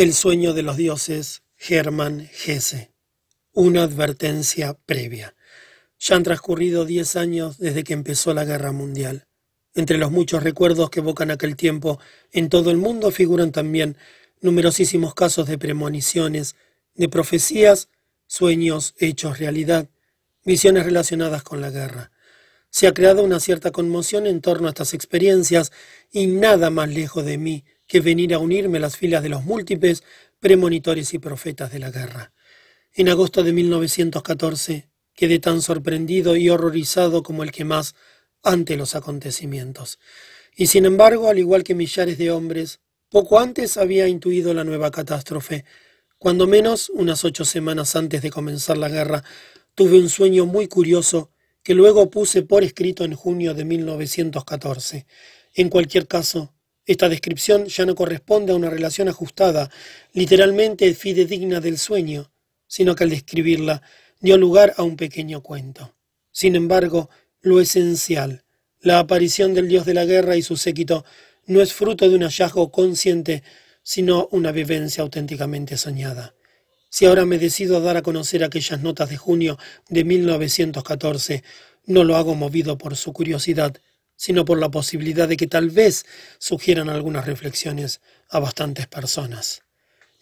El sueño de los dioses, Germán Gese. Una advertencia previa. Ya han transcurrido diez años desde que empezó la guerra mundial. Entre los muchos recuerdos que evocan aquel tiempo, en todo el mundo figuran también numerosísimos casos de premoniciones, de profecías, sueños hechos realidad, visiones relacionadas con la guerra. Se ha creado una cierta conmoción en torno a estas experiencias y nada más lejos de mí que venir a unirme a las filas de los múltiples premonitores y profetas de la guerra. En agosto de 1914 quedé tan sorprendido y horrorizado como el que más ante los acontecimientos. Y sin embargo, al igual que millares de hombres, poco antes había intuido la nueva catástrofe. Cuando menos unas ocho semanas antes de comenzar la guerra, tuve un sueño muy curioso que luego puse por escrito en junio de 1914. En cualquier caso, esta descripción ya no corresponde a una relación ajustada, literalmente fidedigna del sueño, sino que al describirla dio lugar a un pequeño cuento. Sin embargo, lo esencial, la aparición del dios de la guerra y su séquito, no es fruto de un hallazgo consciente, sino una vivencia auténticamente soñada. Si ahora me decido a dar a conocer aquellas notas de junio de 1914, no lo hago movido por su curiosidad, sino por la posibilidad de que tal vez sugieran algunas reflexiones a bastantes personas.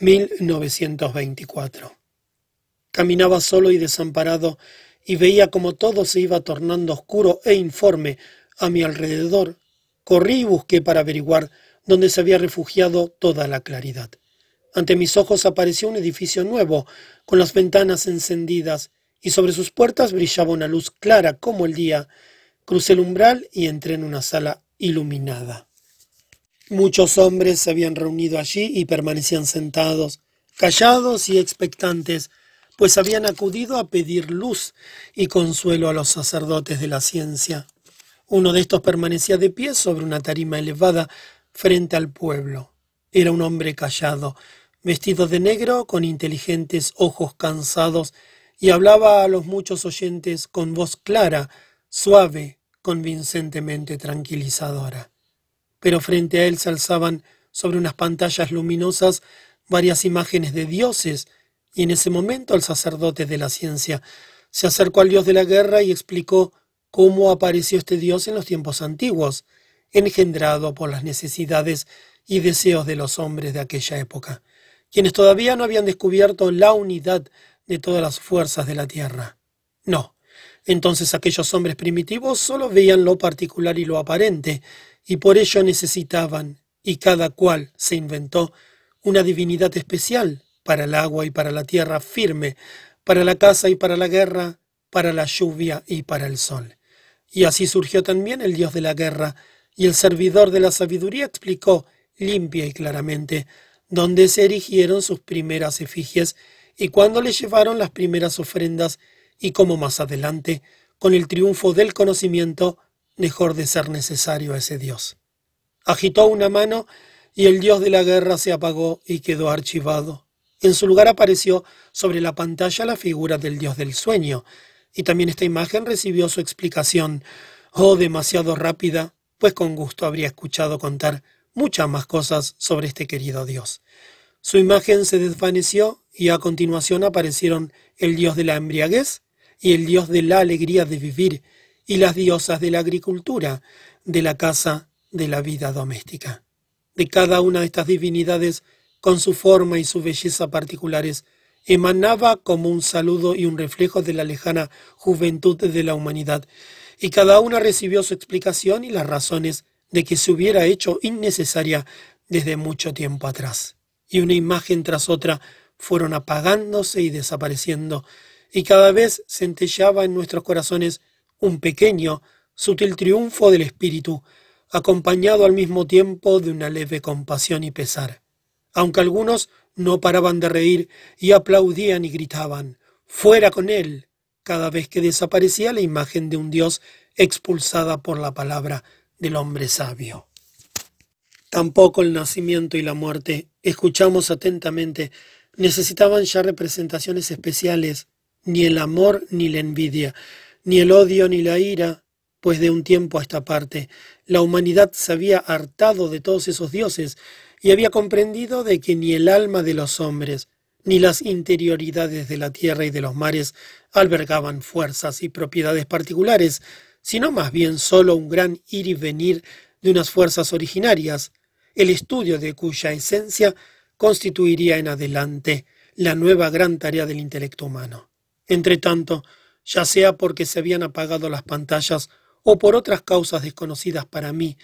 1924. Caminaba solo y desamparado y veía como todo se iba tornando oscuro e informe a mi alrededor. Corrí y busqué para averiguar dónde se había refugiado toda la claridad. Ante mis ojos apareció un edificio nuevo, con las ventanas encendidas, y sobre sus puertas brillaba una luz clara como el día, Crucé el umbral y entré en una sala iluminada. Muchos hombres se habían reunido allí y permanecían sentados, callados y expectantes, pues habían acudido a pedir luz y consuelo a los sacerdotes de la ciencia. Uno de estos permanecía de pie sobre una tarima elevada frente al pueblo. Era un hombre callado, vestido de negro, con inteligentes ojos cansados, y hablaba a los muchos oyentes con voz clara, suave, convincentemente tranquilizadora. Pero frente a él se alzaban sobre unas pantallas luminosas varias imágenes de dioses, y en ese momento el sacerdote de la ciencia se acercó al dios de la guerra y explicó cómo apareció este dios en los tiempos antiguos, engendrado por las necesidades y deseos de los hombres de aquella época, quienes todavía no habían descubierto la unidad de todas las fuerzas de la tierra. No, entonces aquellos hombres primitivos solo veían lo particular y lo aparente, y por ello necesitaban, y cada cual se inventó, una divinidad especial para el agua y para la tierra firme, para la caza y para la guerra, para la lluvia y para el sol. Y así surgió también el dios de la guerra, y el servidor de la sabiduría explicó limpia y claramente dónde se erigieron sus primeras efigies y cuándo le llevaron las primeras ofrendas y cómo más adelante, con el triunfo del conocimiento, dejó de ser necesario a ese Dios. Agitó una mano y el Dios de la guerra se apagó y quedó archivado. En su lugar apareció sobre la pantalla la figura del Dios del sueño, y también esta imagen recibió su explicación, oh demasiado rápida, pues con gusto habría escuchado contar muchas más cosas sobre este querido Dios. Su imagen se desvaneció y a continuación aparecieron el Dios de la embriaguez y el dios de la alegría de vivir, y las diosas de la agricultura, de la casa, de la vida doméstica. De cada una de estas divinidades, con su forma y su belleza particulares, emanaba como un saludo y un reflejo de la lejana juventud de la humanidad, y cada una recibió su explicación y las razones de que se hubiera hecho innecesaria desde mucho tiempo atrás. Y una imagen tras otra fueron apagándose y desapareciendo, y cada vez centellaba en nuestros corazones un pequeño, sutil triunfo del espíritu, acompañado al mismo tiempo de una leve compasión y pesar. Aunque algunos no paraban de reír y aplaudían y gritaban, fuera con él, cada vez que desaparecía la imagen de un Dios expulsada por la palabra del hombre sabio. Tampoco el nacimiento y la muerte, escuchamos atentamente, necesitaban ya representaciones especiales ni el amor ni la envidia, ni el odio ni la ira, pues de un tiempo a esta parte la humanidad se había hartado de todos esos dioses y había comprendido de que ni el alma de los hombres, ni las interioridades de la tierra y de los mares albergaban fuerzas y propiedades particulares, sino más bien sólo un gran ir y venir de unas fuerzas originarias, el estudio de cuya esencia constituiría en adelante la nueva gran tarea del intelecto humano. Entretanto, ya sea porque se habían apagado las pantallas o por otras causas desconocidas para mí,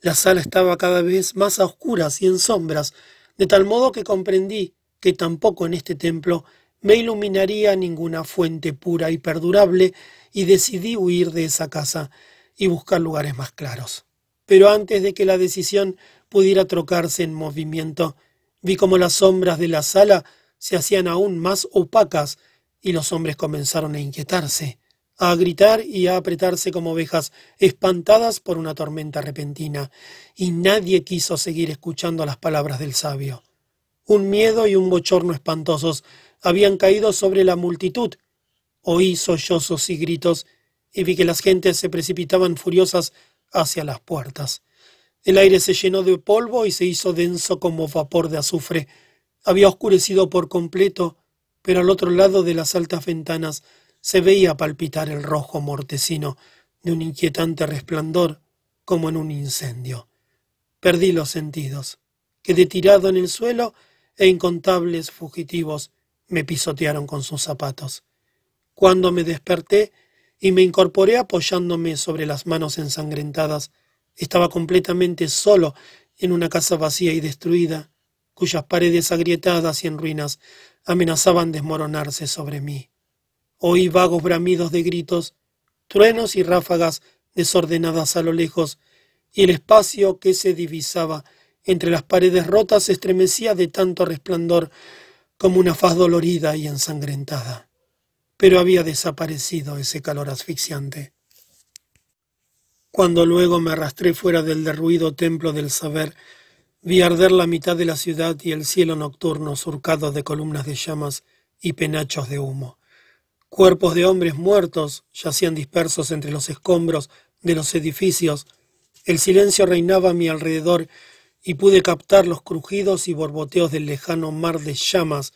la sala estaba cada vez más a oscuras y en sombras, de tal modo que comprendí que tampoco en este templo me iluminaría ninguna fuente pura y perdurable, y decidí huir de esa casa y buscar lugares más claros. Pero antes de que la decisión pudiera trocarse en movimiento, vi como las sombras de la sala se hacían aún más opacas y los hombres comenzaron a inquietarse, a gritar y a apretarse como ovejas espantadas por una tormenta repentina, y nadie quiso seguir escuchando las palabras del sabio. Un miedo y un bochorno espantosos habían caído sobre la multitud. Oí sollozos y gritos, y vi que las gentes se precipitaban furiosas hacia las puertas. El aire se llenó de polvo y se hizo denso como vapor de azufre. Había oscurecido por completo, pero al otro lado de las altas ventanas se veía palpitar el rojo mortecino de un inquietante resplandor como en un incendio. Perdí los sentidos. Quedé tirado en el suelo e incontables fugitivos me pisotearon con sus zapatos. Cuando me desperté y me incorporé apoyándome sobre las manos ensangrentadas, estaba completamente solo en una casa vacía y destruida, cuyas paredes agrietadas y en ruinas amenazaban desmoronarse sobre mí. Oí vagos bramidos de gritos, truenos y ráfagas desordenadas a lo lejos, y el espacio que se divisaba entre las paredes rotas se estremecía de tanto resplandor como una faz dolorida y ensangrentada. Pero había desaparecido ese calor asfixiante. Cuando luego me arrastré fuera del derruido templo del saber, Vi arder la mitad de la ciudad y el cielo nocturno surcado de columnas de llamas y penachos de humo. Cuerpos de hombres muertos yacían dispersos entre los escombros de los edificios. El silencio reinaba a mi alrededor y pude captar los crujidos y borboteos del lejano mar de llamas,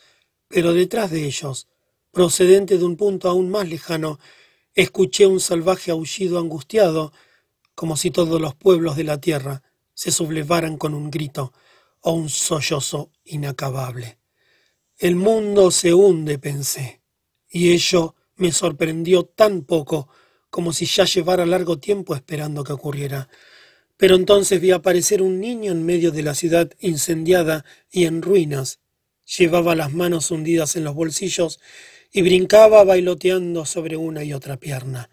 pero detrás de ellos, procedente de un punto aún más lejano, escuché un salvaje aullido angustiado, como si todos los pueblos de la tierra se sublevaran con un grito o un sollozo inacabable. El mundo se hunde, pensé, y ello me sorprendió tan poco como si ya llevara largo tiempo esperando que ocurriera. Pero entonces vi aparecer un niño en medio de la ciudad incendiada y en ruinas. Llevaba las manos hundidas en los bolsillos y brincaba bailoteando sobre una y otra pierna,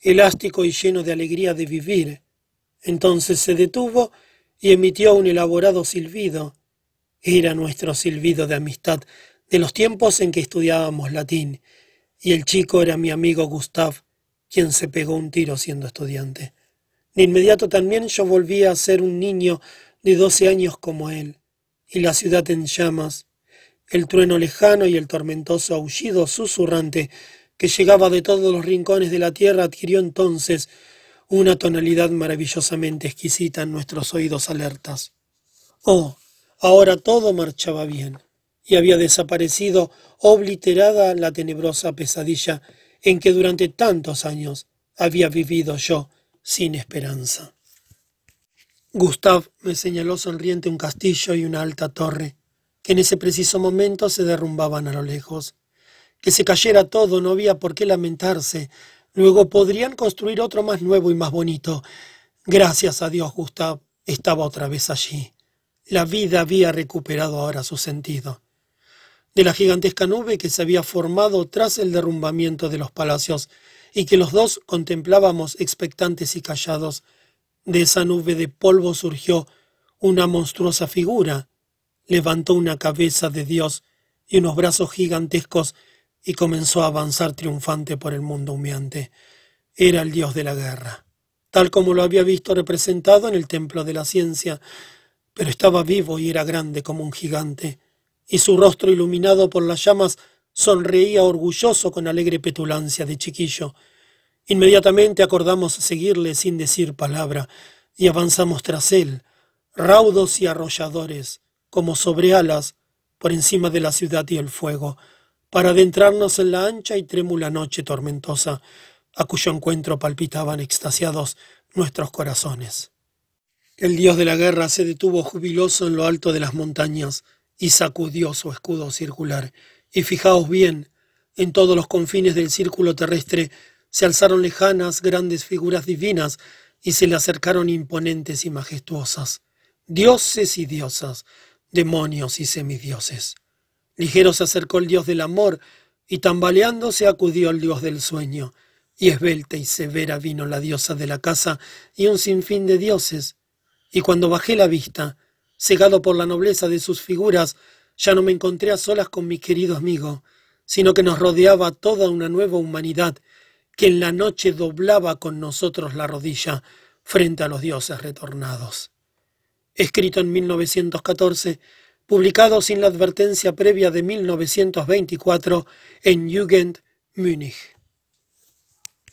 elástico y lleno de alegría de vivir, entonces se detuvo y emitió un elaborado silbido. Era nuestro silbido de amistad de los tiempos en que estudiábamos latín, y el chico era mi amigo Gustav, quien se pegó un tiro siendo estudiante. De inmediato también yo volví a ser un niño de doce años como él, y la ciudad en llamas, el trueno lejano y el tormentoso aullido susurrante que llegaba de todos los rincones de la tierra adquirió entonces una tonalidad maravillosamente exquisita en nuestros oídos alertas. Oh, ahora todo marchaba bien, y había desaparecido obliterada la tenebrosa pesadilla en que durante tantos años había vivido yo sin esperanza. Gustav me señaló sonriente un castillo y una alta torre, que en ese preciso momento se derrumbaban a lo lejos. Que se cayera todo no había por qué lamentarse, Luego podrían construir otro más nuevo y más bonito. Gracias a Dios, Gustav estaba otra vez allí. La vida había recuperado ahora su sentido. De la gigantesca nube que se había formado tras el derrumbamiento de los palacios y que los dos contemplábamos expectantes y callados, de esa nube de polvo surgió una monstruosa figura. Levantó una cabeza de Dios y unos brazos gigantescos y comenzó a avanzar triunfante por el mundo humeante. Era el dios de la guerra, tal como lo había visto representado en el templo de la ciencia, pero estaba vivo y era grande como un gigante, y su rostro iluminado por las llamas sonreía orgulloso con alegre petulancia de chiquillo. Inmediatamente acordamos seguirle sin decir palabra, y avanzamos tras él, raudos y arrolladores, como sobre alas, por encima de la ciudad y el fuego, para adentrarnos en la ancha y trémula noche tormentosa, a cuyo encuentro palpitaban extasiados nuestros corazones. El dios de la guerra se detuvo jubiloso en lo alto de las montañas y sacudió su escudo circular. Y fijaos bien, en todos los confines del círculo terrestre se alzaron lejanas, grandes figuras divinas y se le acercaron imponentes y majestuosas, dioses y diosas, demonios y semidioses. Ligero se acercó el dios del amor, y tambaleándose acudió el dios del sueño, y esbelta y severa vino la diosa de la casa y un sinfín de dioses. Y cuando bajé la vista, cegado por la nobleza de sus figuras, ya no me encontré a solas con mi querido amigo, sino que nos rodeaba toda una nueva humanidad que en la noche doblaba con nosotros la rodilla frente a los dioses retornados. Escrito en 1914, publicado sin la advertencia previa de 1924 en Jugend, Múnich.